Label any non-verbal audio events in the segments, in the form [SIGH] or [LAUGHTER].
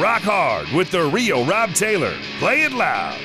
Rock hard with the real Rob Taylor. Play it loud.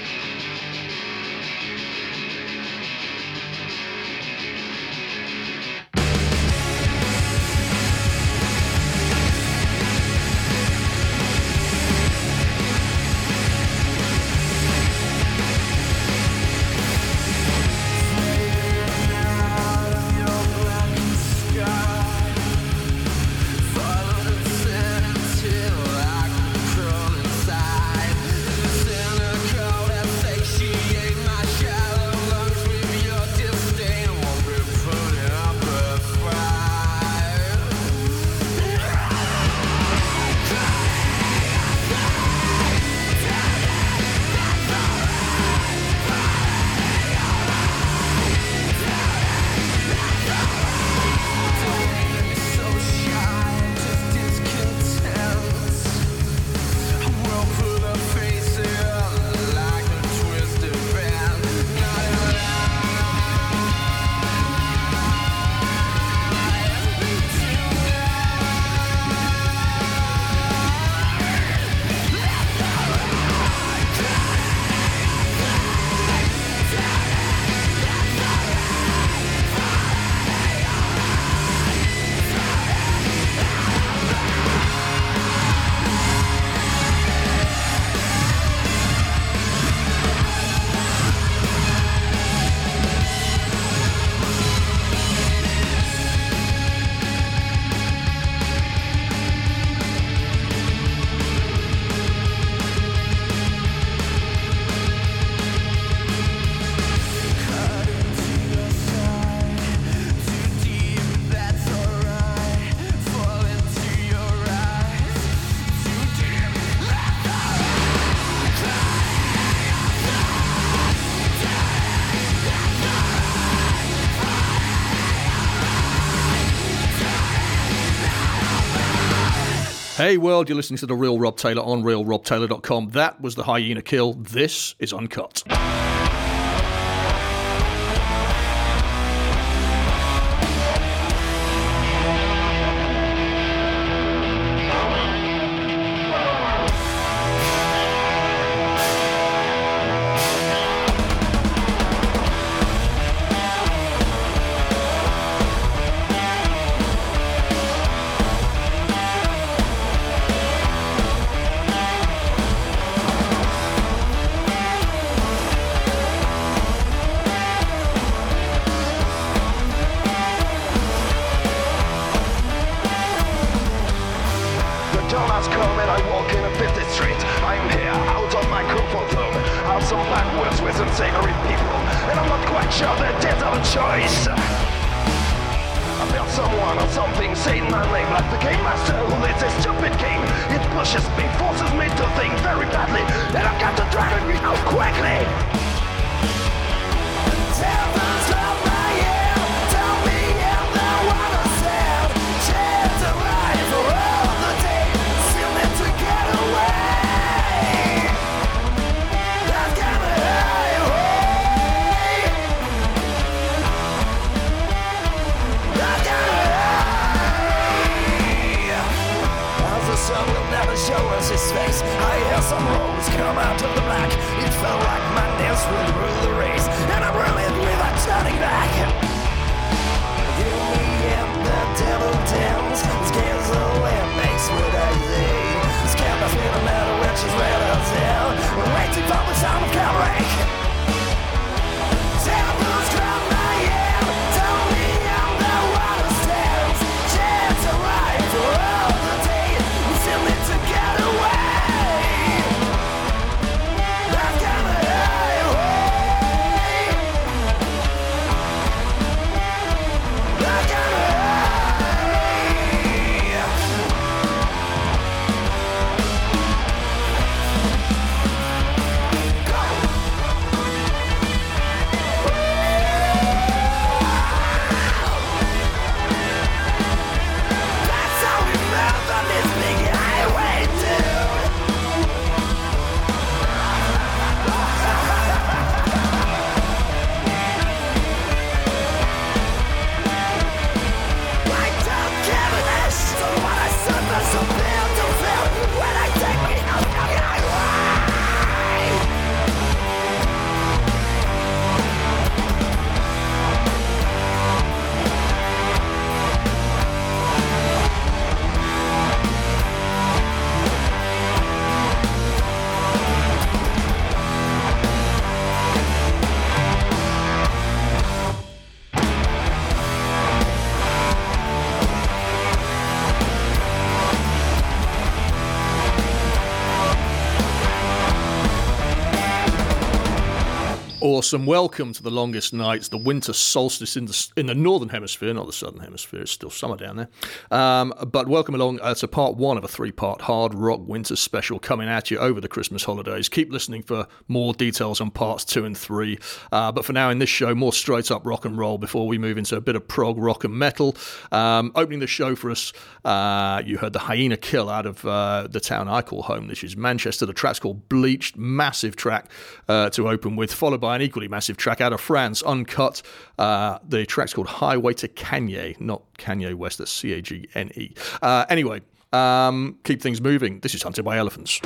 Hey world, you're listening to The Real Rob Taylor on realrobtaylor.com. That was The Hyena Kill. This is Uncut. come out of the black. It felt like My would rule the Awesome. Welcome to the longest nights, the winter solstice in the in the northern hemisphere, not the southern hemisphere. It's still summer down there. Um, but welcome along uh, to part one of a three part hard rock winter special coming at you over the Christmas holidays. Keep listening for more details on parts two and three. Uh, but for now, in this show, more straight up rock and roll before we move into a bit of prog rock and metal. Um, opening the show for us, uh, you heard the Hyena Kill out of uh, the town I call home, which is Manchester. The track's called Bleached, massive track uh, to open with, followed by an equally massive track out of France, Uncut. Uh, the track's called Highway to Kanye, not Kanye West, that's C A G N E. Uh, anyway, um, keep things moving. This is Hunted by Elephants.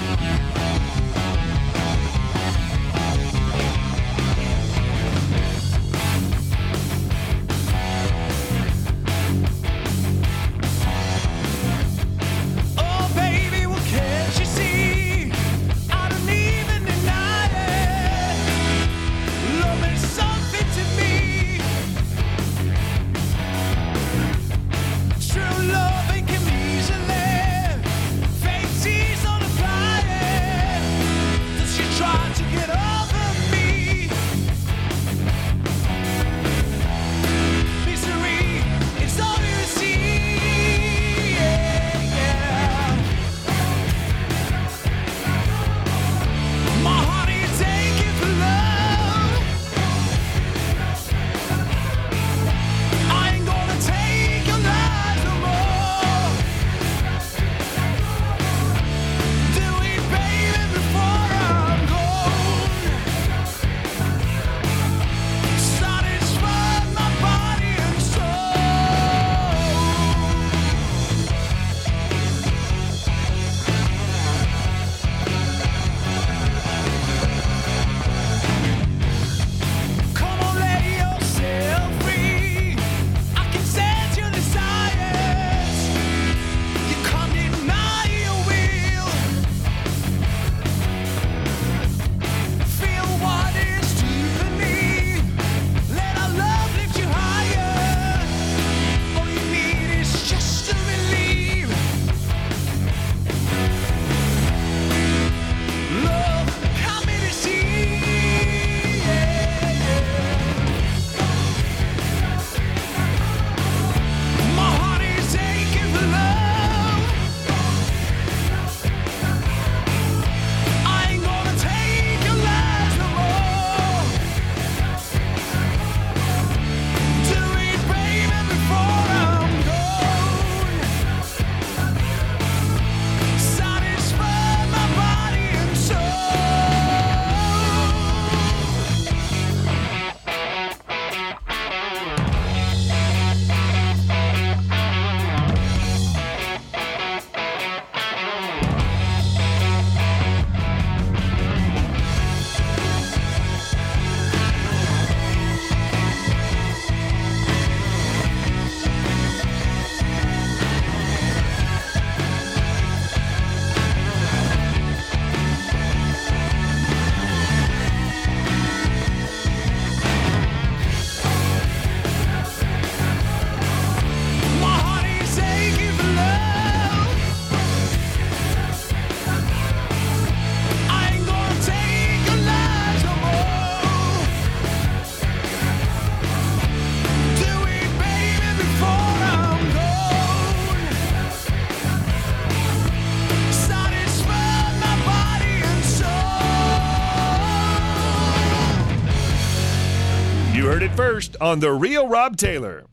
First on The Real Rob Taylor.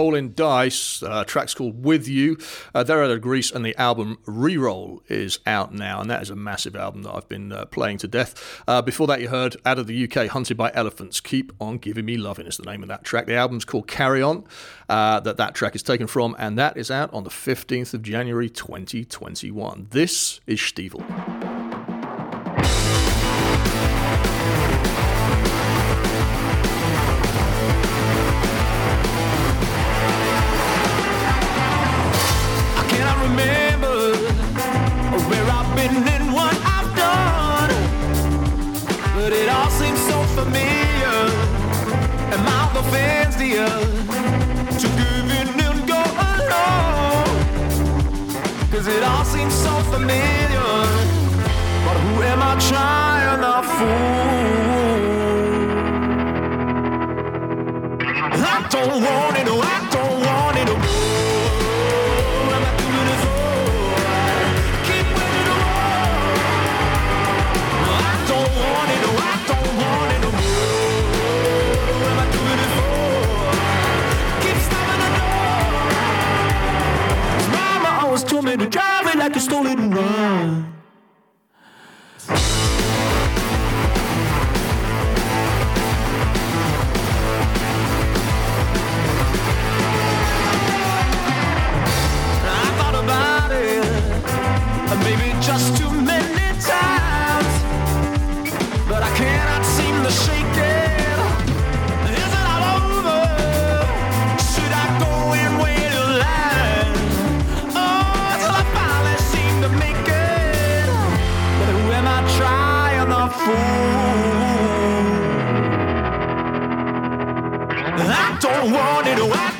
Rolling Dice. Uh, track's called With You. Uh, they're out of Greece, and the album Reroll is out now, and that is a massive album that I've been uh, playing to death. Uh, before that, you heard out of the UK, Hunted by Elephants. Keep on giving me loving is the name of that track. The album's called Carry On. Uh, that that track is taken from, and that is out on the 15th of January 2021. This is Stiefel. Cause it all seems so familiar. But who am I trying to fool? I don't want it, told me to drive it like run. Thought about it, maybe just too many times, but I cannot fool? I don't want it, I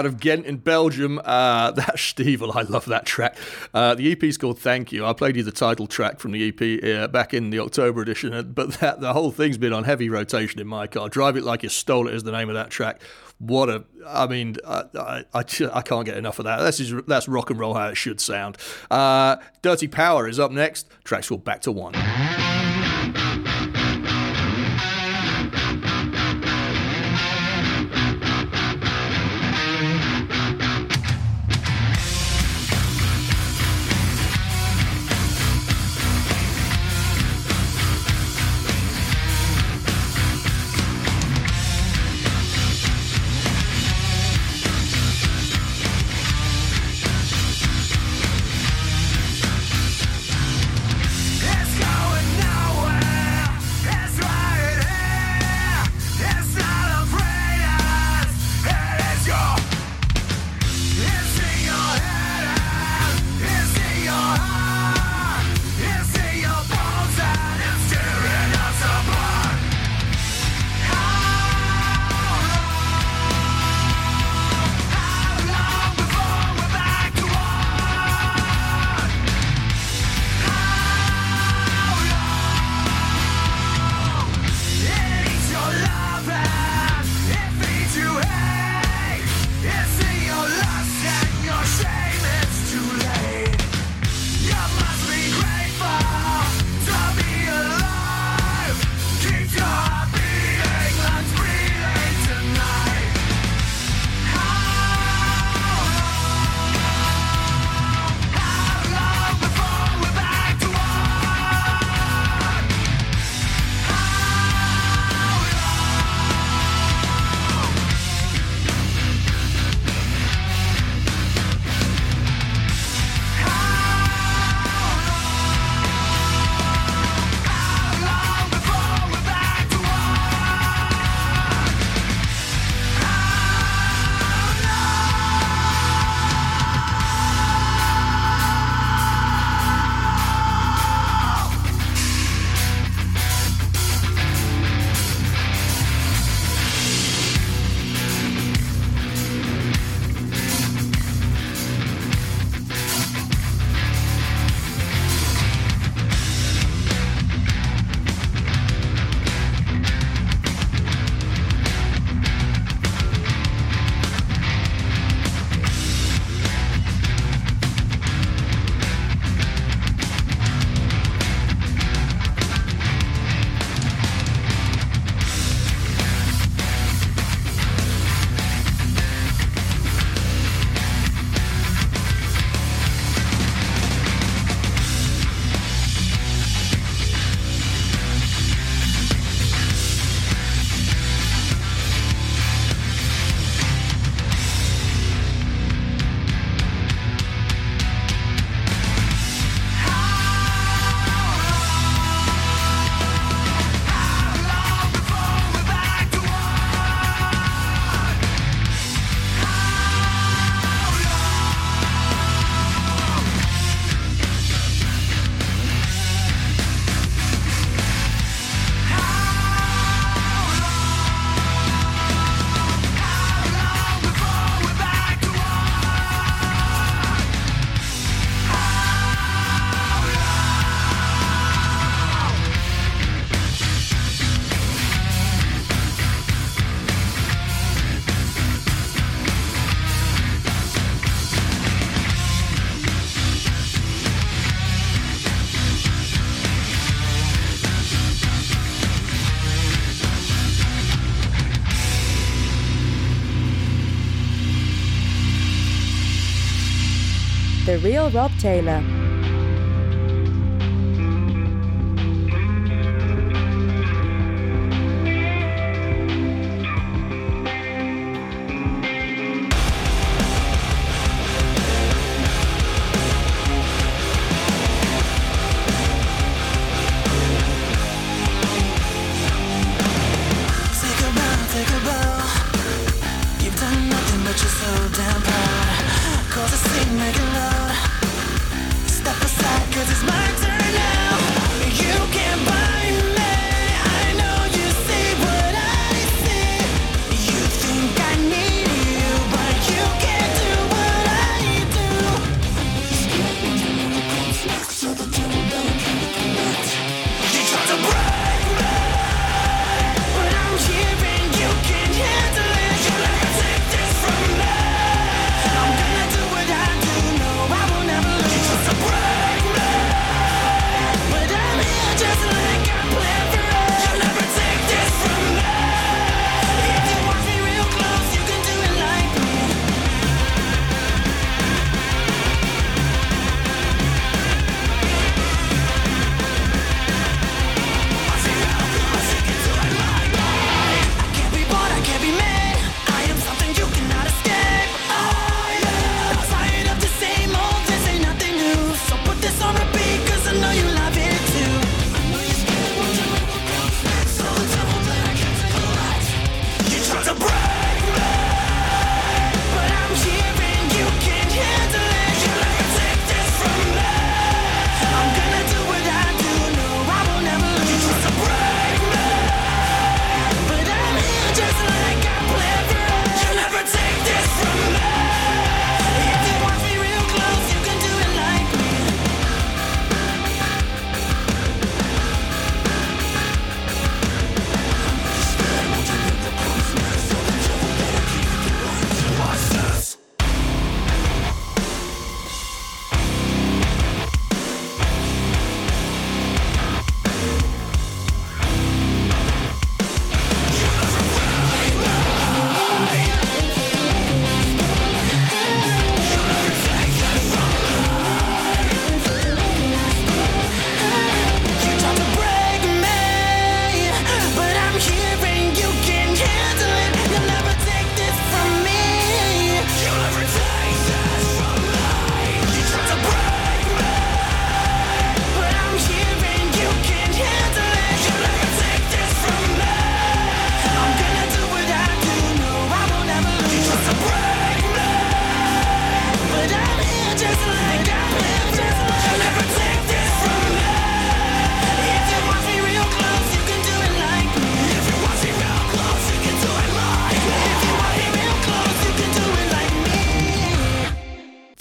out of Ghent in Belgium. Uh, [LAUGHS] that's Stiefel. I love that track. Uh, the EP is called Thank You. I played you the title track from the EP uh, back in the October edition, but that, the whole thing's been on heavy rotation in my car. Drive It Like You Stole It is the name of that track. What a, I mean, I, I, I, can't get enough of that. This is, that's rock and roll how it should sound. Uh, Dirty Power is up next. Track's called Back to One. Real Rob Taylor.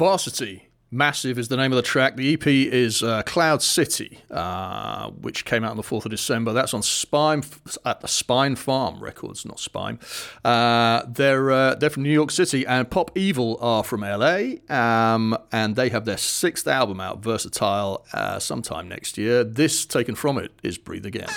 Velocity. Massive is the name of the track. The EP is uh, Cloud City, uh, which came out on the 4th of December. That's on Spine at the Spinefarm Records, not Spine. Uh, they're, uh, they're from New York City, and Pop Evil are from LA, um, and they have their sixth album out, Versatile, uh, sometime next year. This, taken from it, is Breathe Again.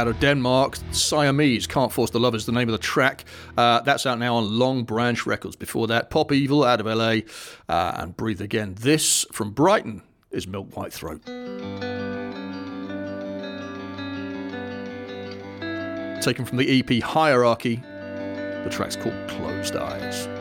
out of Denmark. Siamese Can't Force the lovers. the name of the track. Uh, that's out now on Long Branch Records. Before that, Pop Evil out of LA uh, and Breathe Again. This from Brighton is Milk White Throat. Taken from the EP Hierarchy, the track's called Closed Eyes.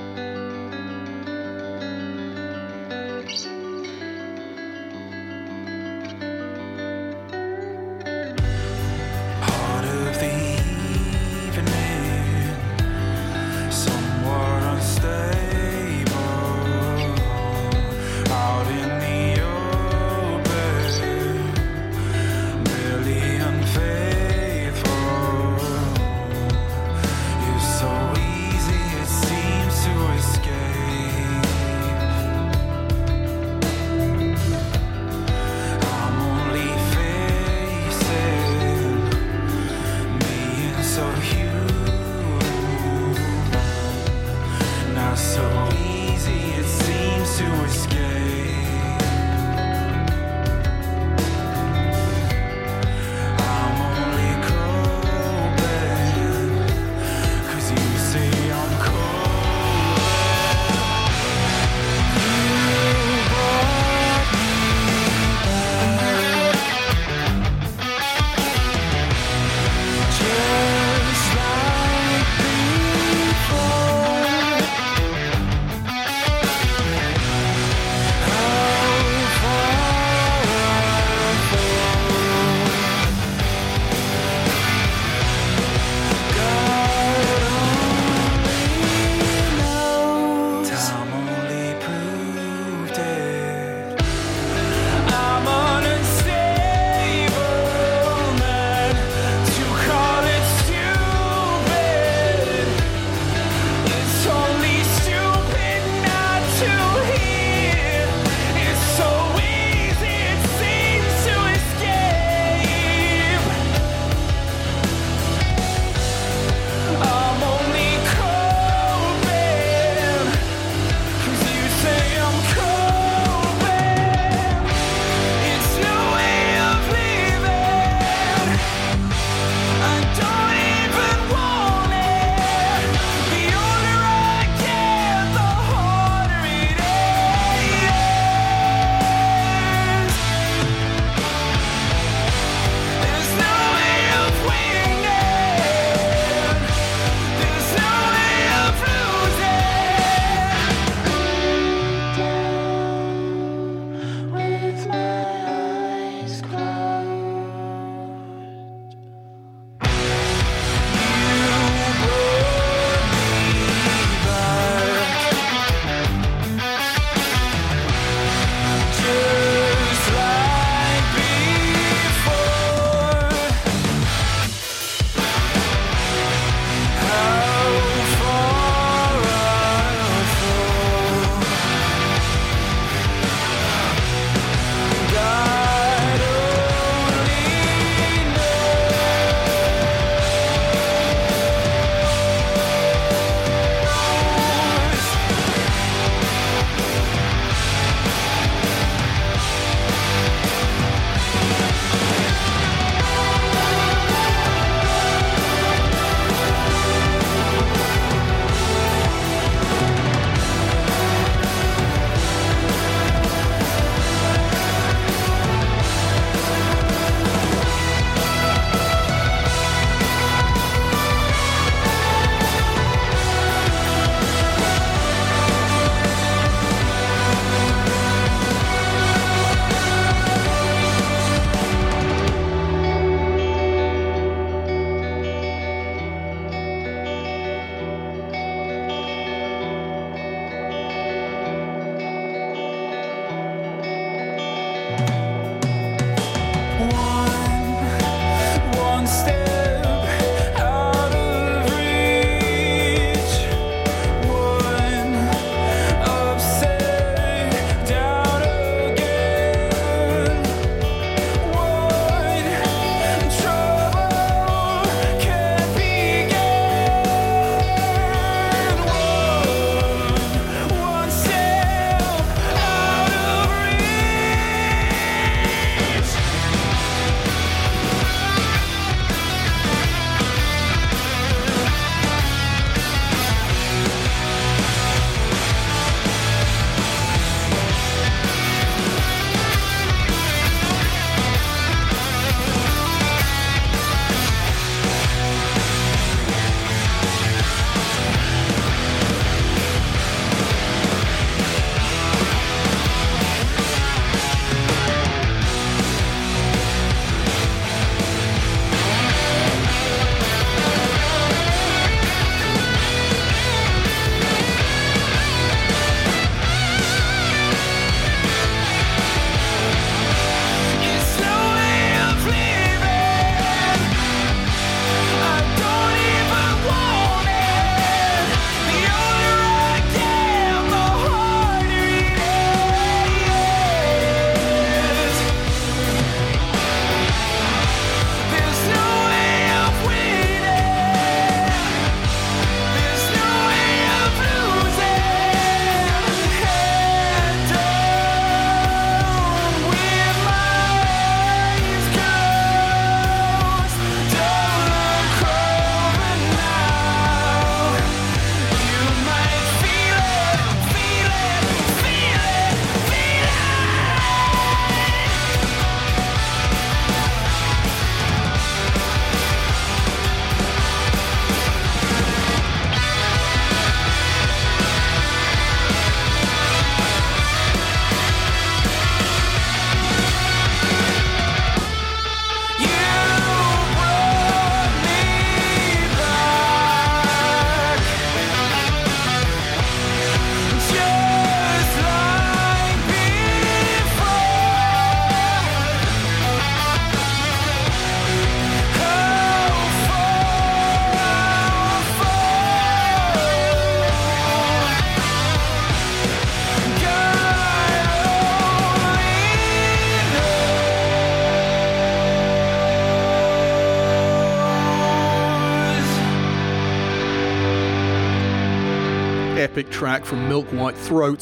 Epic track from Milk White Throat,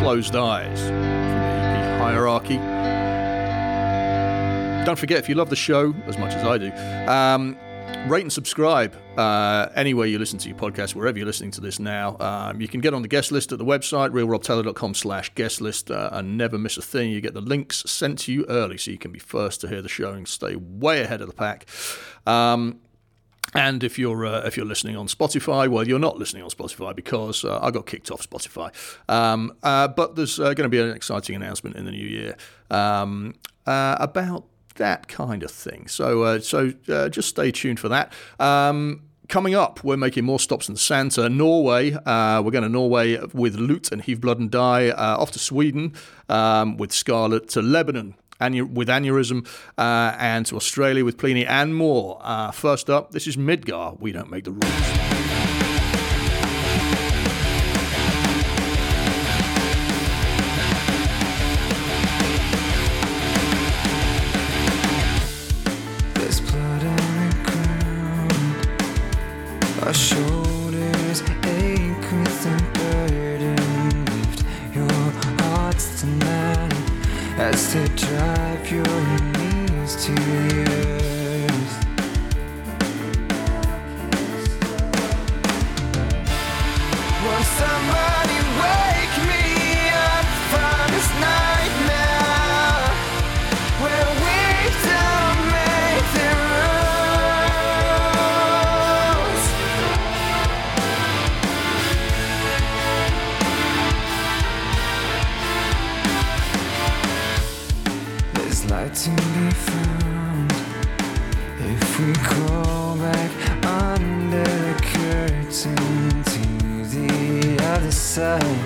Closed Eyes, from the EP Hierarchy. Don't forget, if you love the show as much as I do, um, rate and subscribe uh, anywhere you listen to your podcast, wherever you're listening to this now. Um, you can get on the guest list at the website, realrobtaylor.com slash guest list, uh, and never miss a thing. You get the links sent to you early so you can be first to hear the show and stay way ahead of the pack. Um, and if you're uh, if you're listening on Spotify, well, you're not listening on Spotify because uh, I got kicked off Spotify. Um, uh, but there's uh, going to be an exciting announcement in the new year um, uh, about that kind of thing. So uh, so just stay tuned for that. Um, coming up, we're making more stops in Santa, Norway. We're going to Norway with LUT and Heave Blood and Die. Off to Sweden um, with Scarlet to Lebanon with Anuryzm, uh, and to Australia with Plini, and more. Uh, first up, this is Midgar. We don't make the rules. side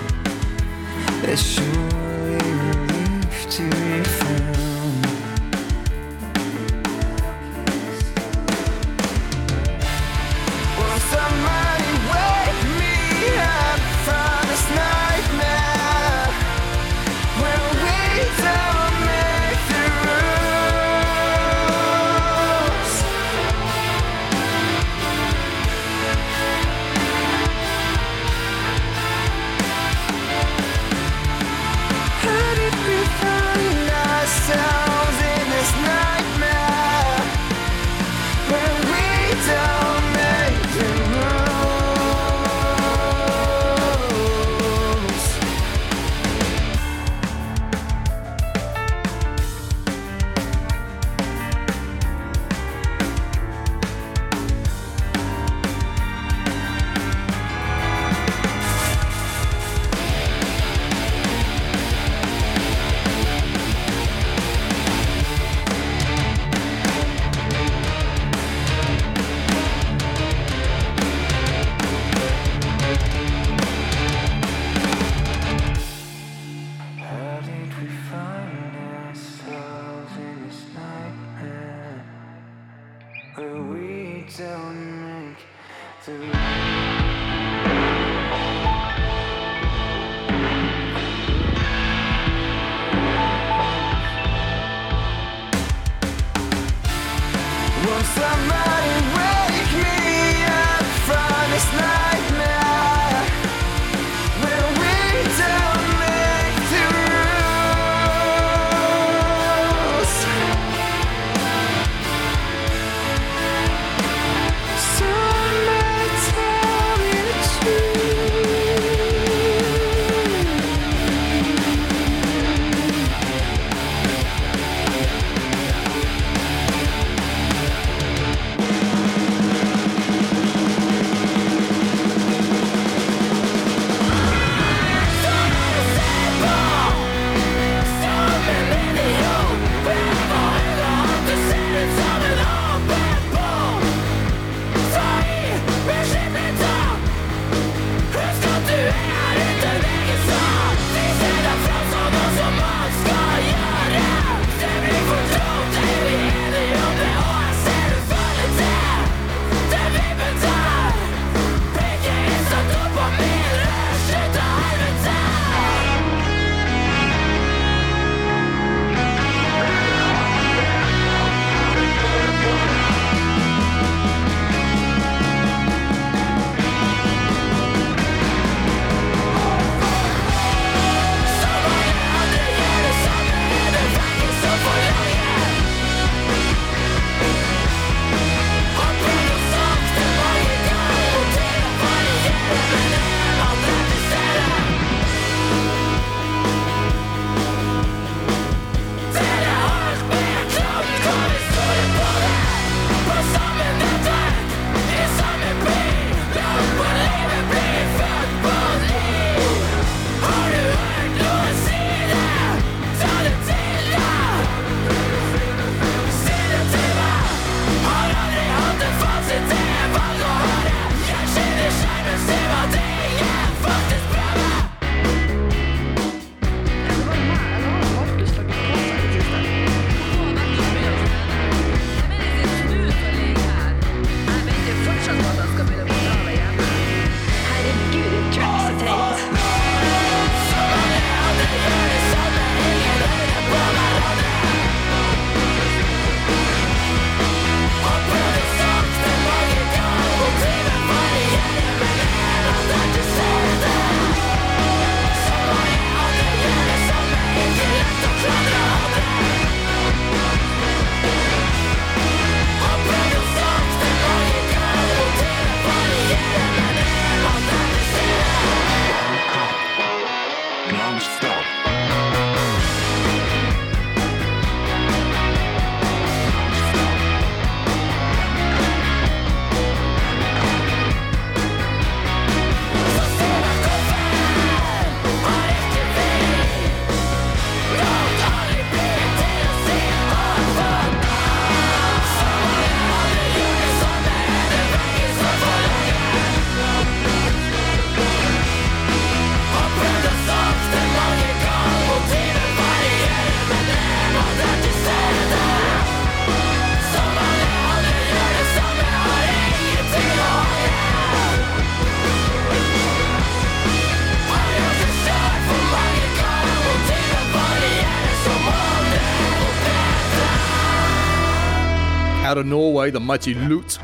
out of Norway, the mighty LUT.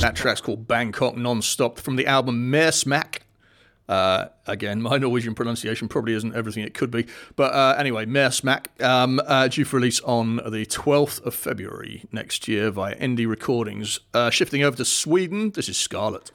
That track's called Bangkok Non-Stop from the album Mersmak. Uh, again, my Norwegian pronunciation probably isn't everything it could be. But uh, anyway, Mersmak, um, uh, due for release on the 12th of February next year via Indie Recordings. Uh, shifting over to Sweden, this is Scarlet.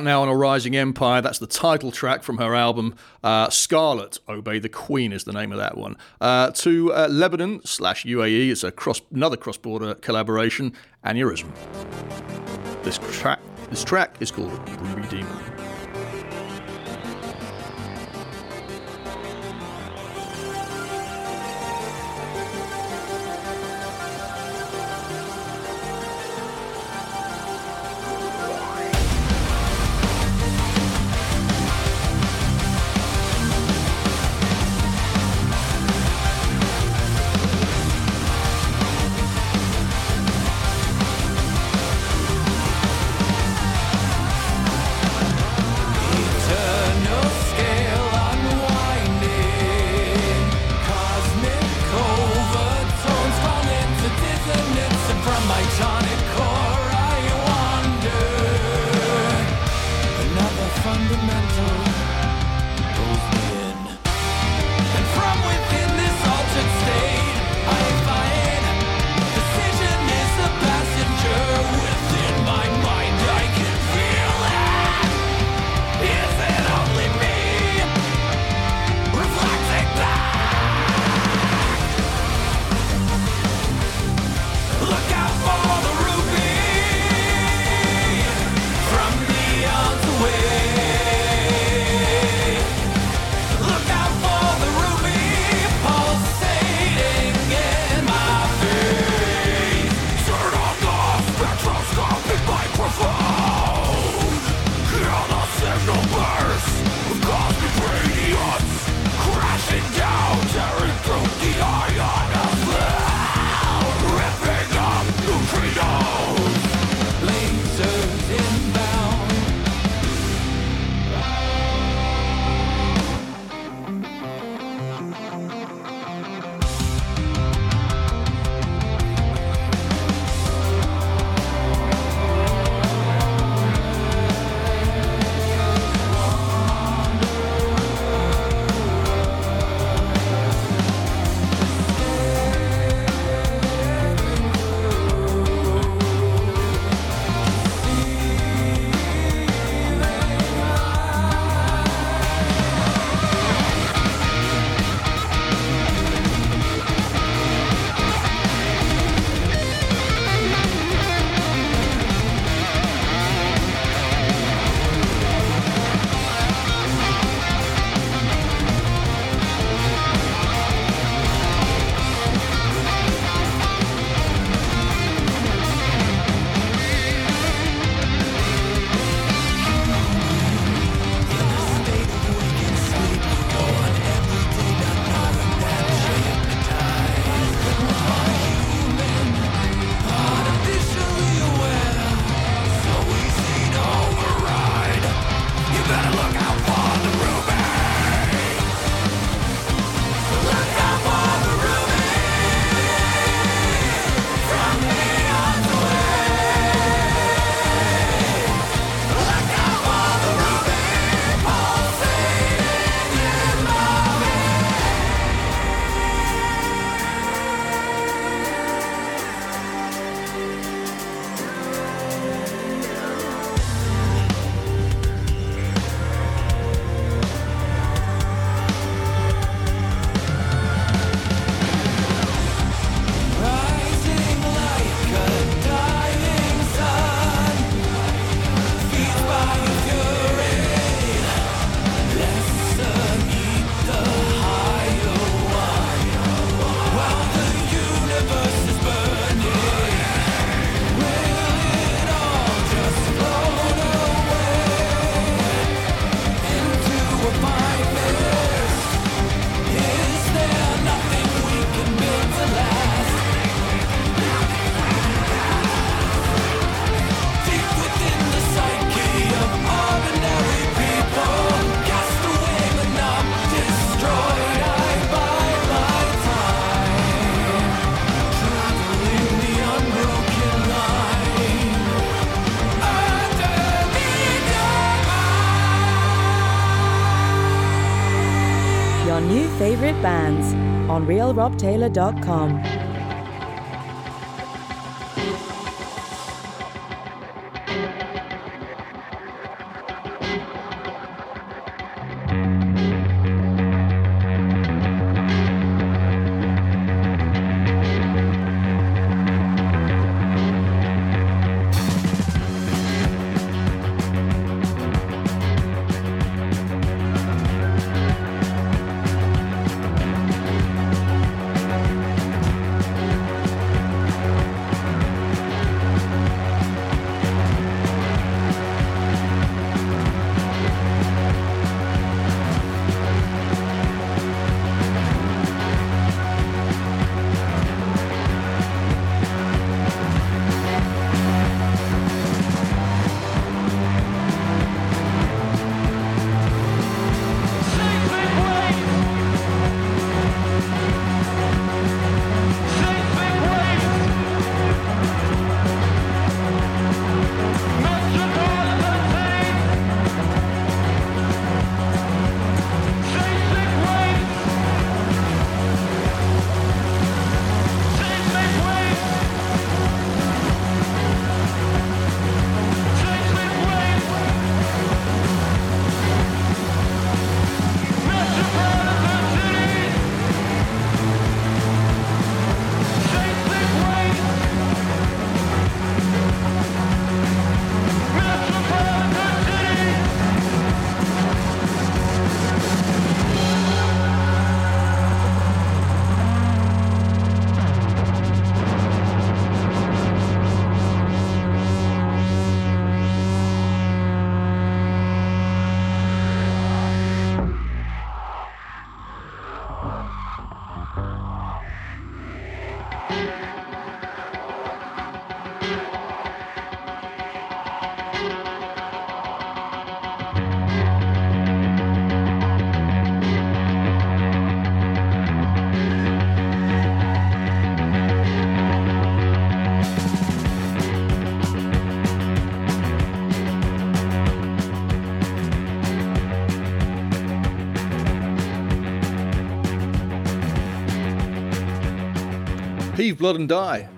out now on Arising Empire. That's the title track from her album uh, Scarlet. Obey the Queen is the name of that one. Uh, to uh, Lebanon slash UAE. It's a cross, another cross-border collaboration. Anuryzm. This track, this track is called Ruby Demon. realrobtaylor.com. Heave Blood and Die.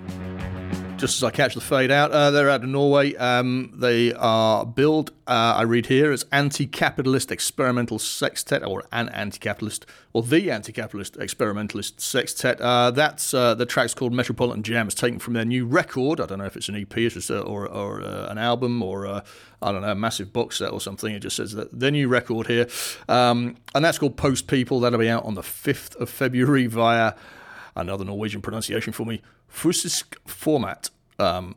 Just as I catch the fade out, uh, they're out of Norway. Um, they are billed, uh, I read here, as anti capitalist experimental sextet, or an anti capitalist, or the anti capitalist experimentalist sextet. Uh, that's uh, the track's called Metropolitan Jam. It's taken from their new record. I don't know if it's an EP it's just, or, or uh, an album or, uh, I don't know, a massive box set or something. It just says that their new record here. Um, and that's called Post People. That'll be out on the 5th of February via another Norwegian pronunciation for me, Fysisk format, um,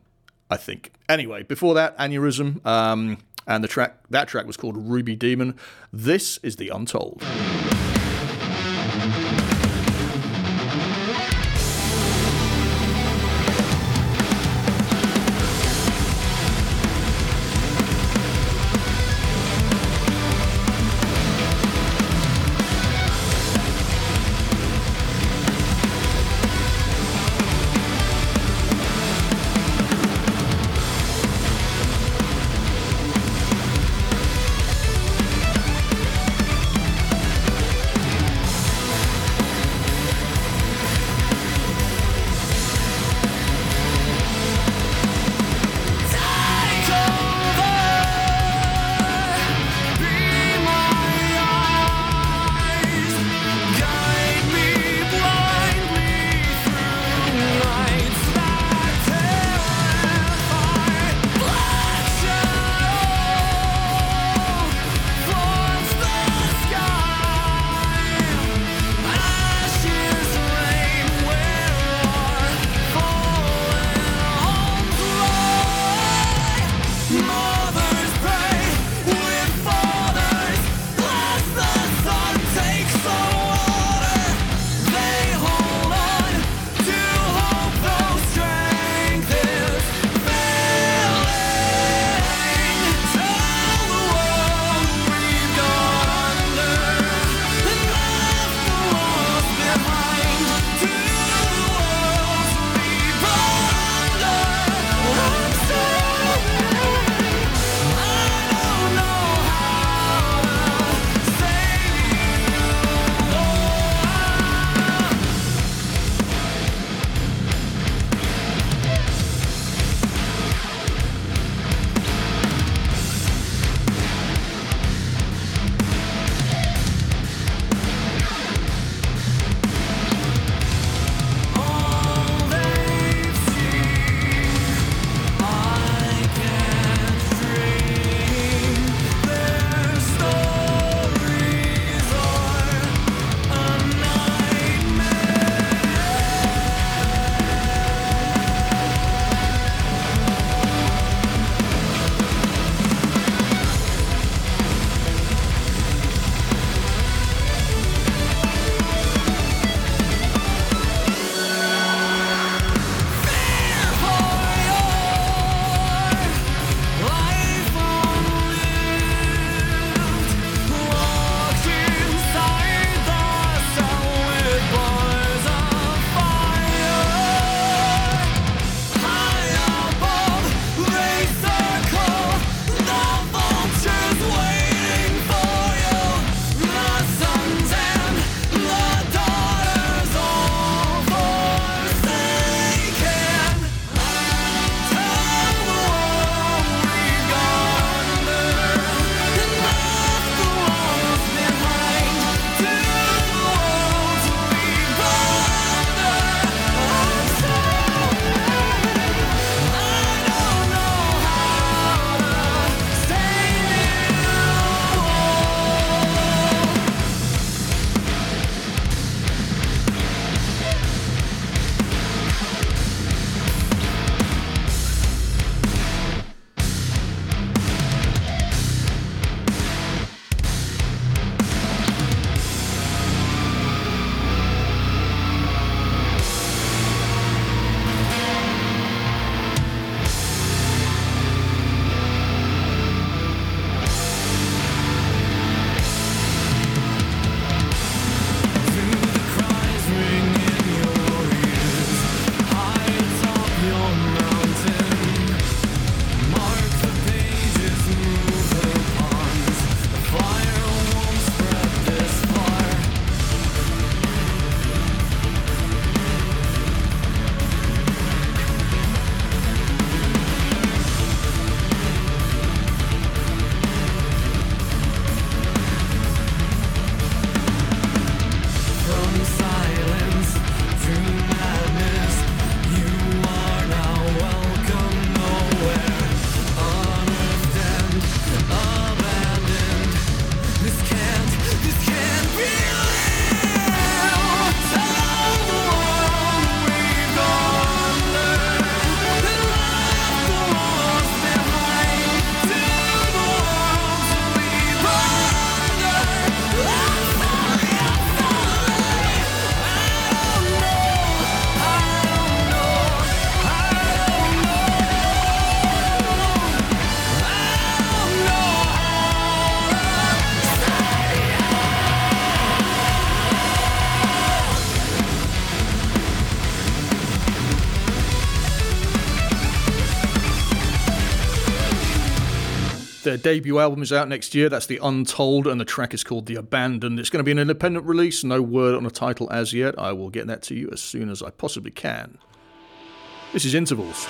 I think. Anyway, before that, Anuryzm, um, and the track that track was called Ruby Demon. This is the Untold. Their debut album is out next year. That's The Untold, and the track is called The Abandoned. It's going to be an independent release. No word on a title as yet. I will get that to you as soon as I possibly can. This is Intervals.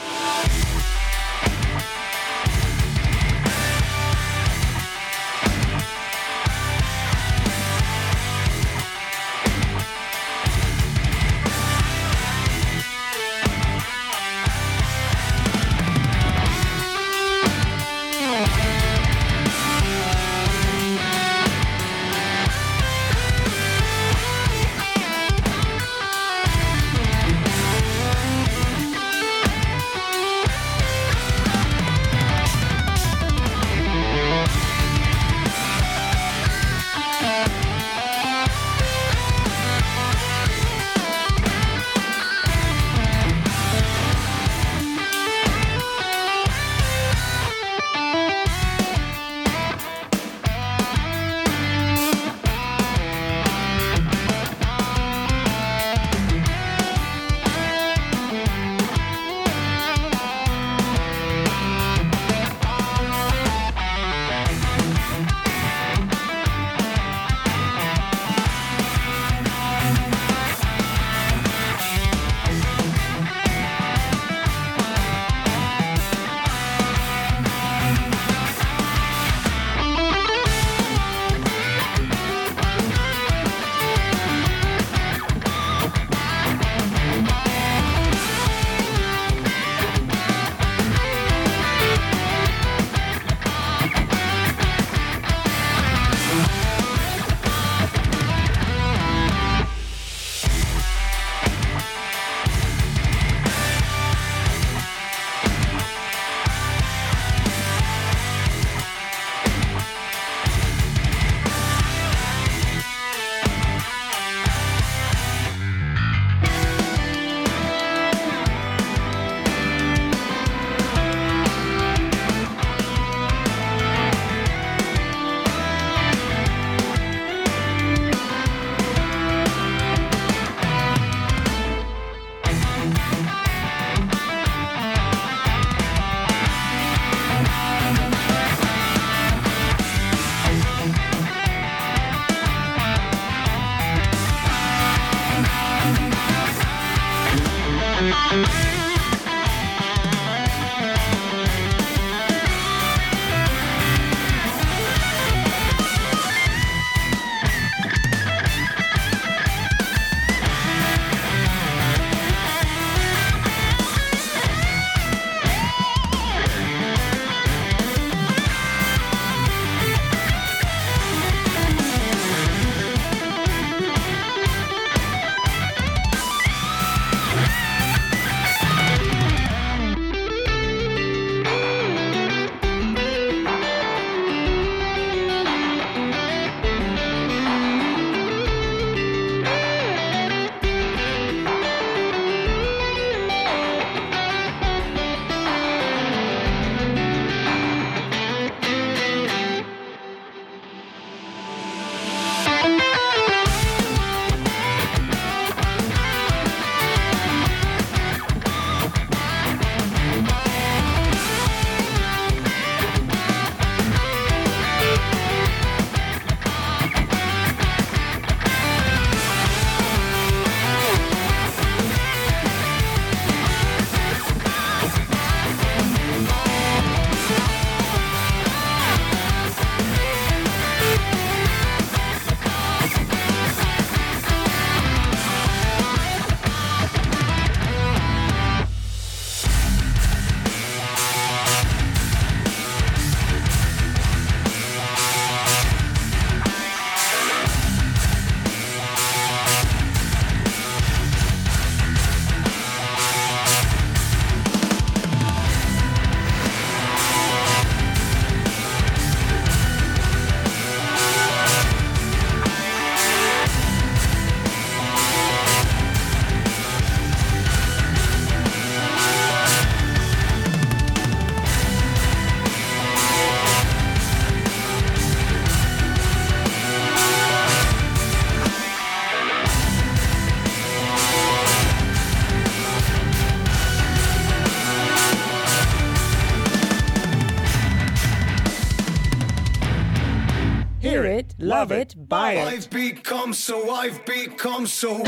Love it, buy it. I've become so, I've become so.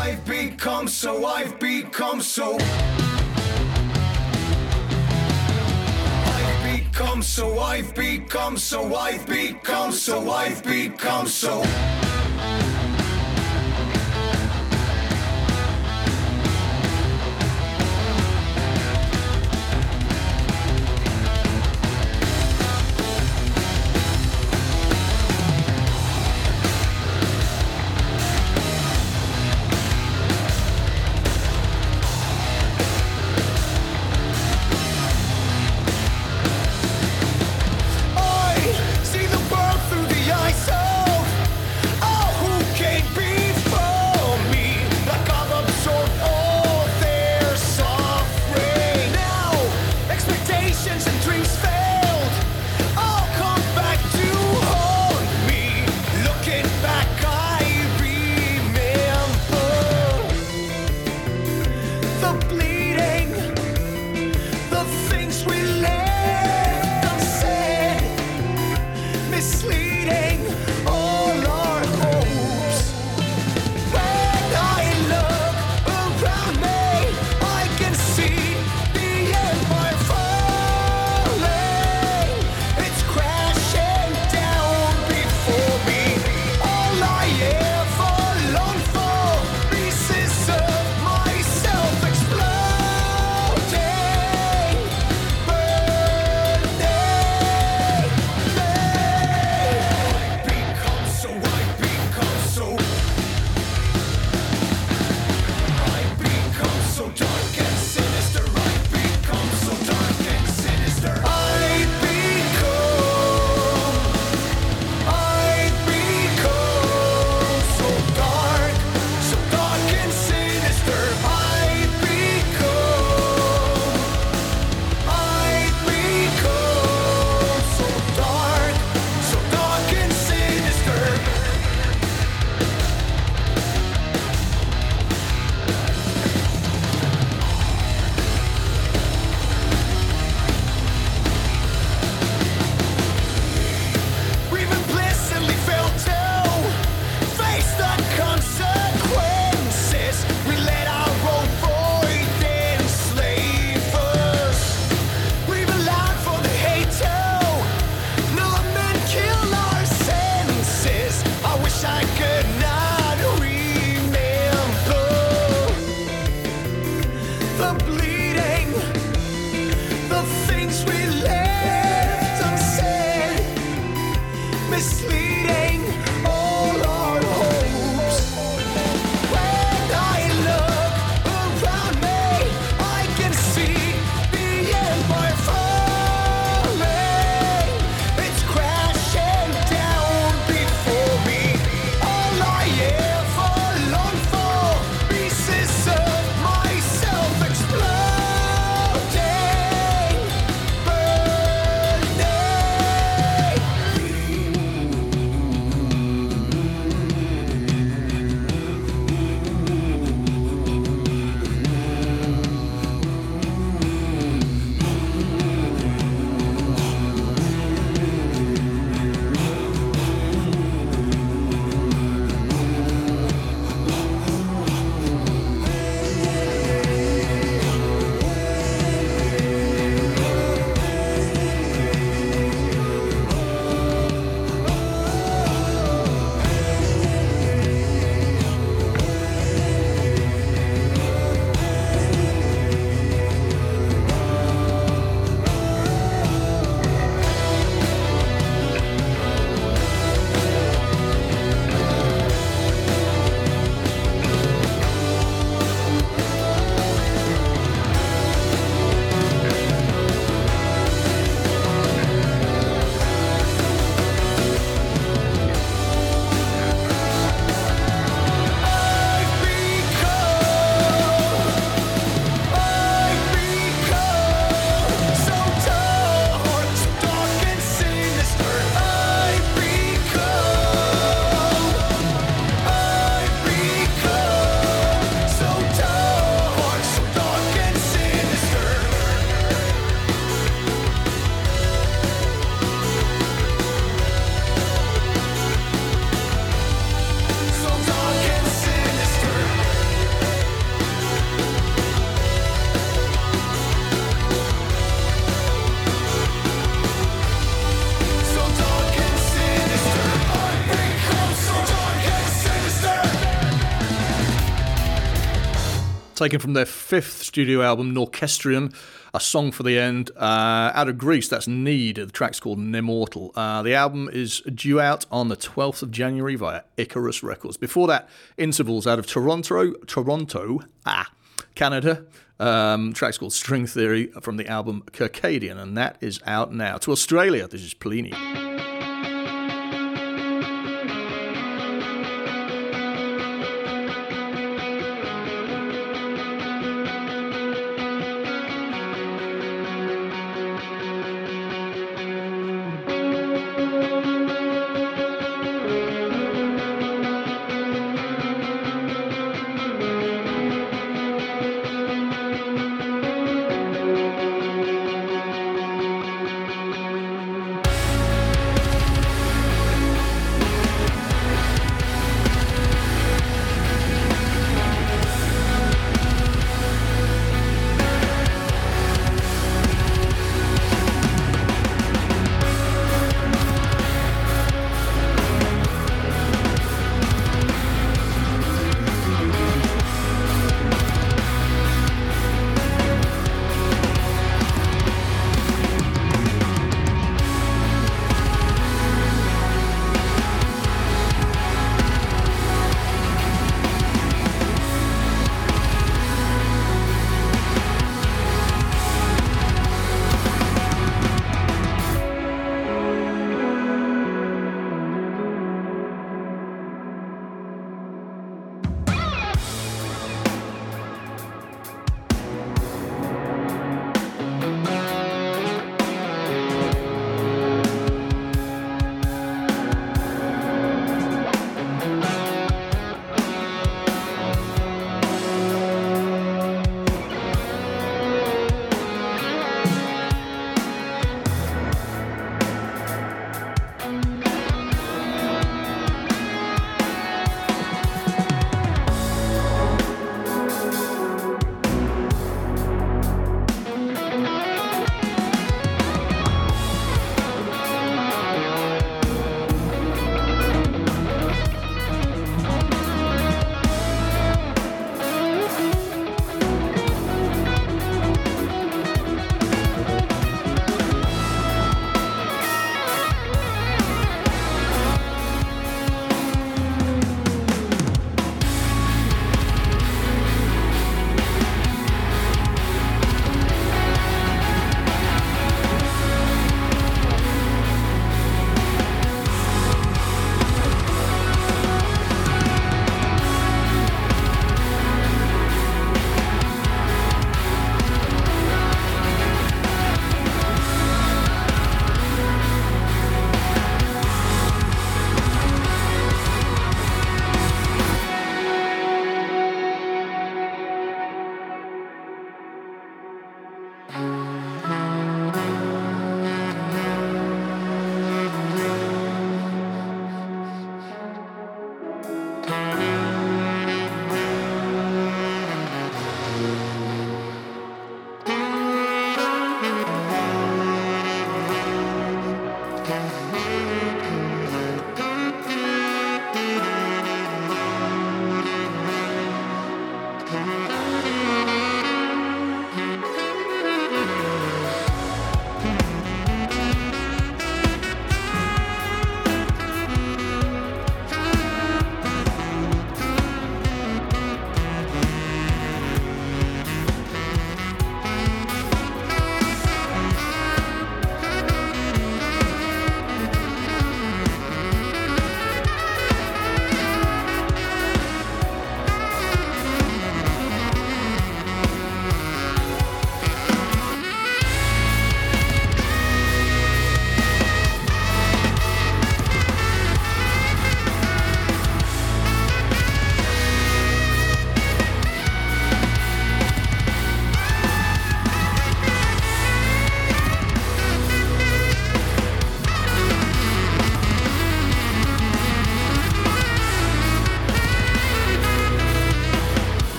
I've become so, I've become so. I've become so, I've become so, I've become so, I've become so. I see the taken from their fifth studio album, Norkestrion, A Song for the End. Uh, out of Greece, that's Need. The track's called Nemortal. Uh, the album is due out on the 12th of January via Icarus Records. Before that, Intervals out of Toronto, Toronto, ah, Canada. Um, track's called String Theory from the album Circadian, and that is out now. To Australia, this is Plini.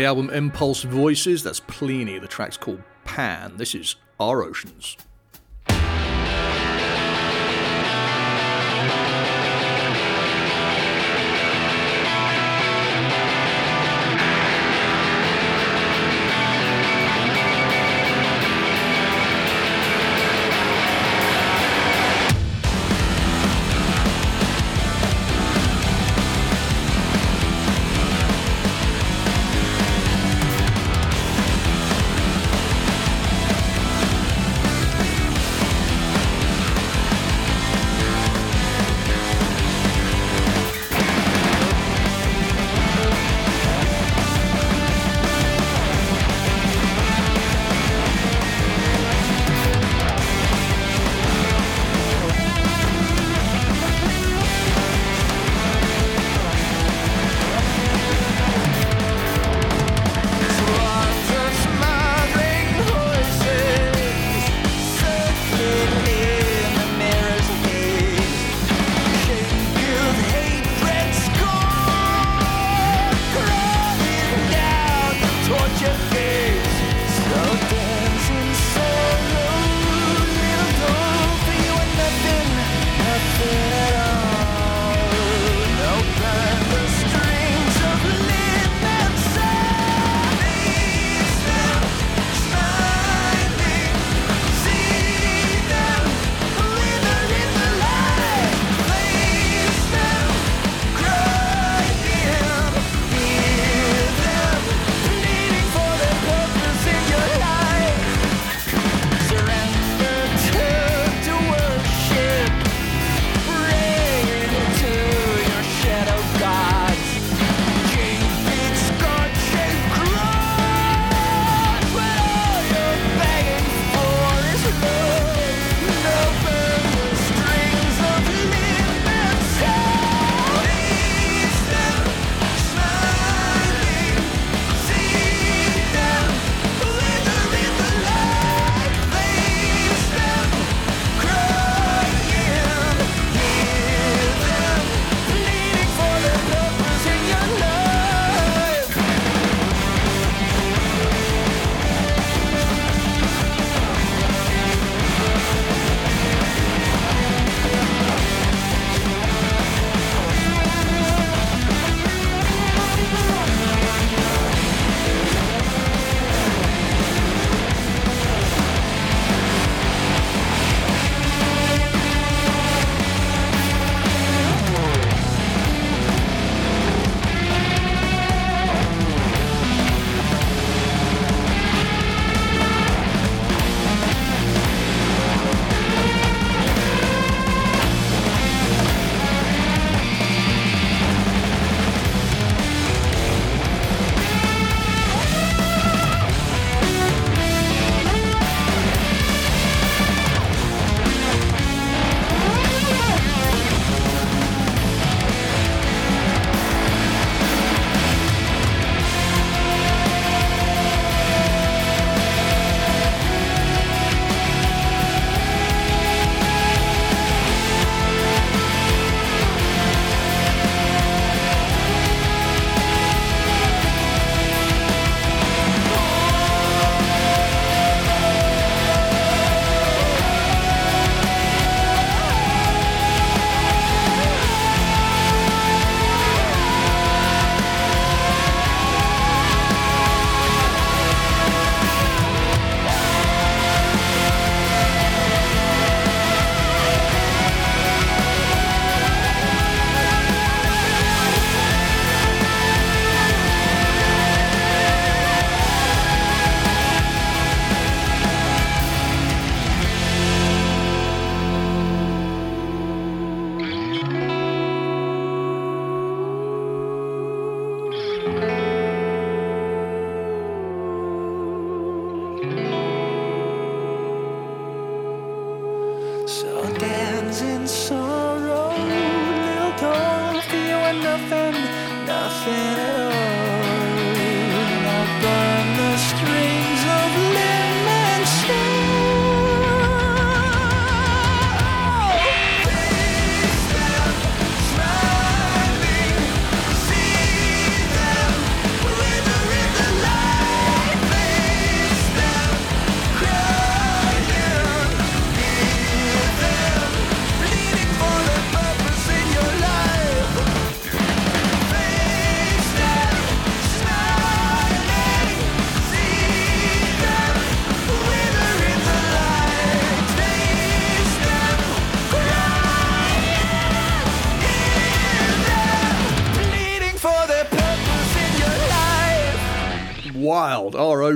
The album Impulse Voices, that's Plini. The track's called Pan. This is Our Oceans.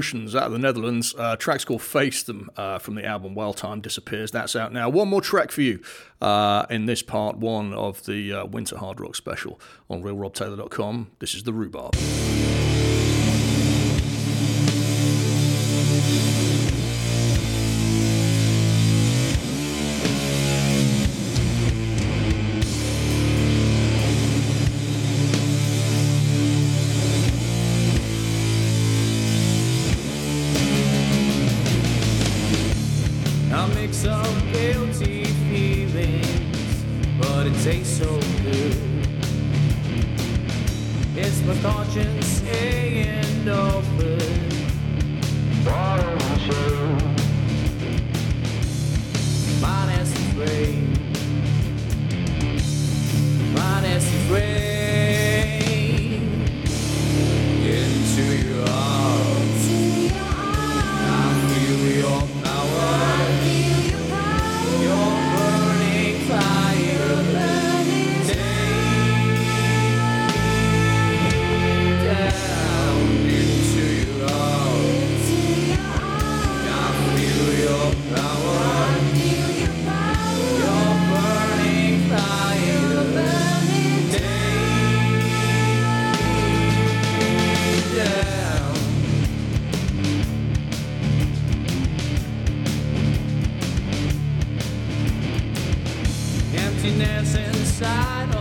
Oceans out of the Netherlands. Uh, track's called Face Them uh, from the album While Time Disappears. That's out now. One more track for you uh, in this part one of the uh, Winter Hard Rock special on realrobtaylor.com. This is The Rhubarb. Emptiness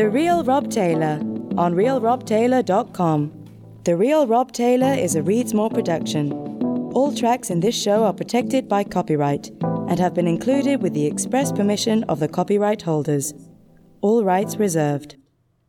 The Real Rob Taylor on realrobtaylor.com. The Real Rob Taylor is a Readsmore production. All tracks in this show are protected by copyright and have been included with the express permission of the copyright holders. All rights reserved.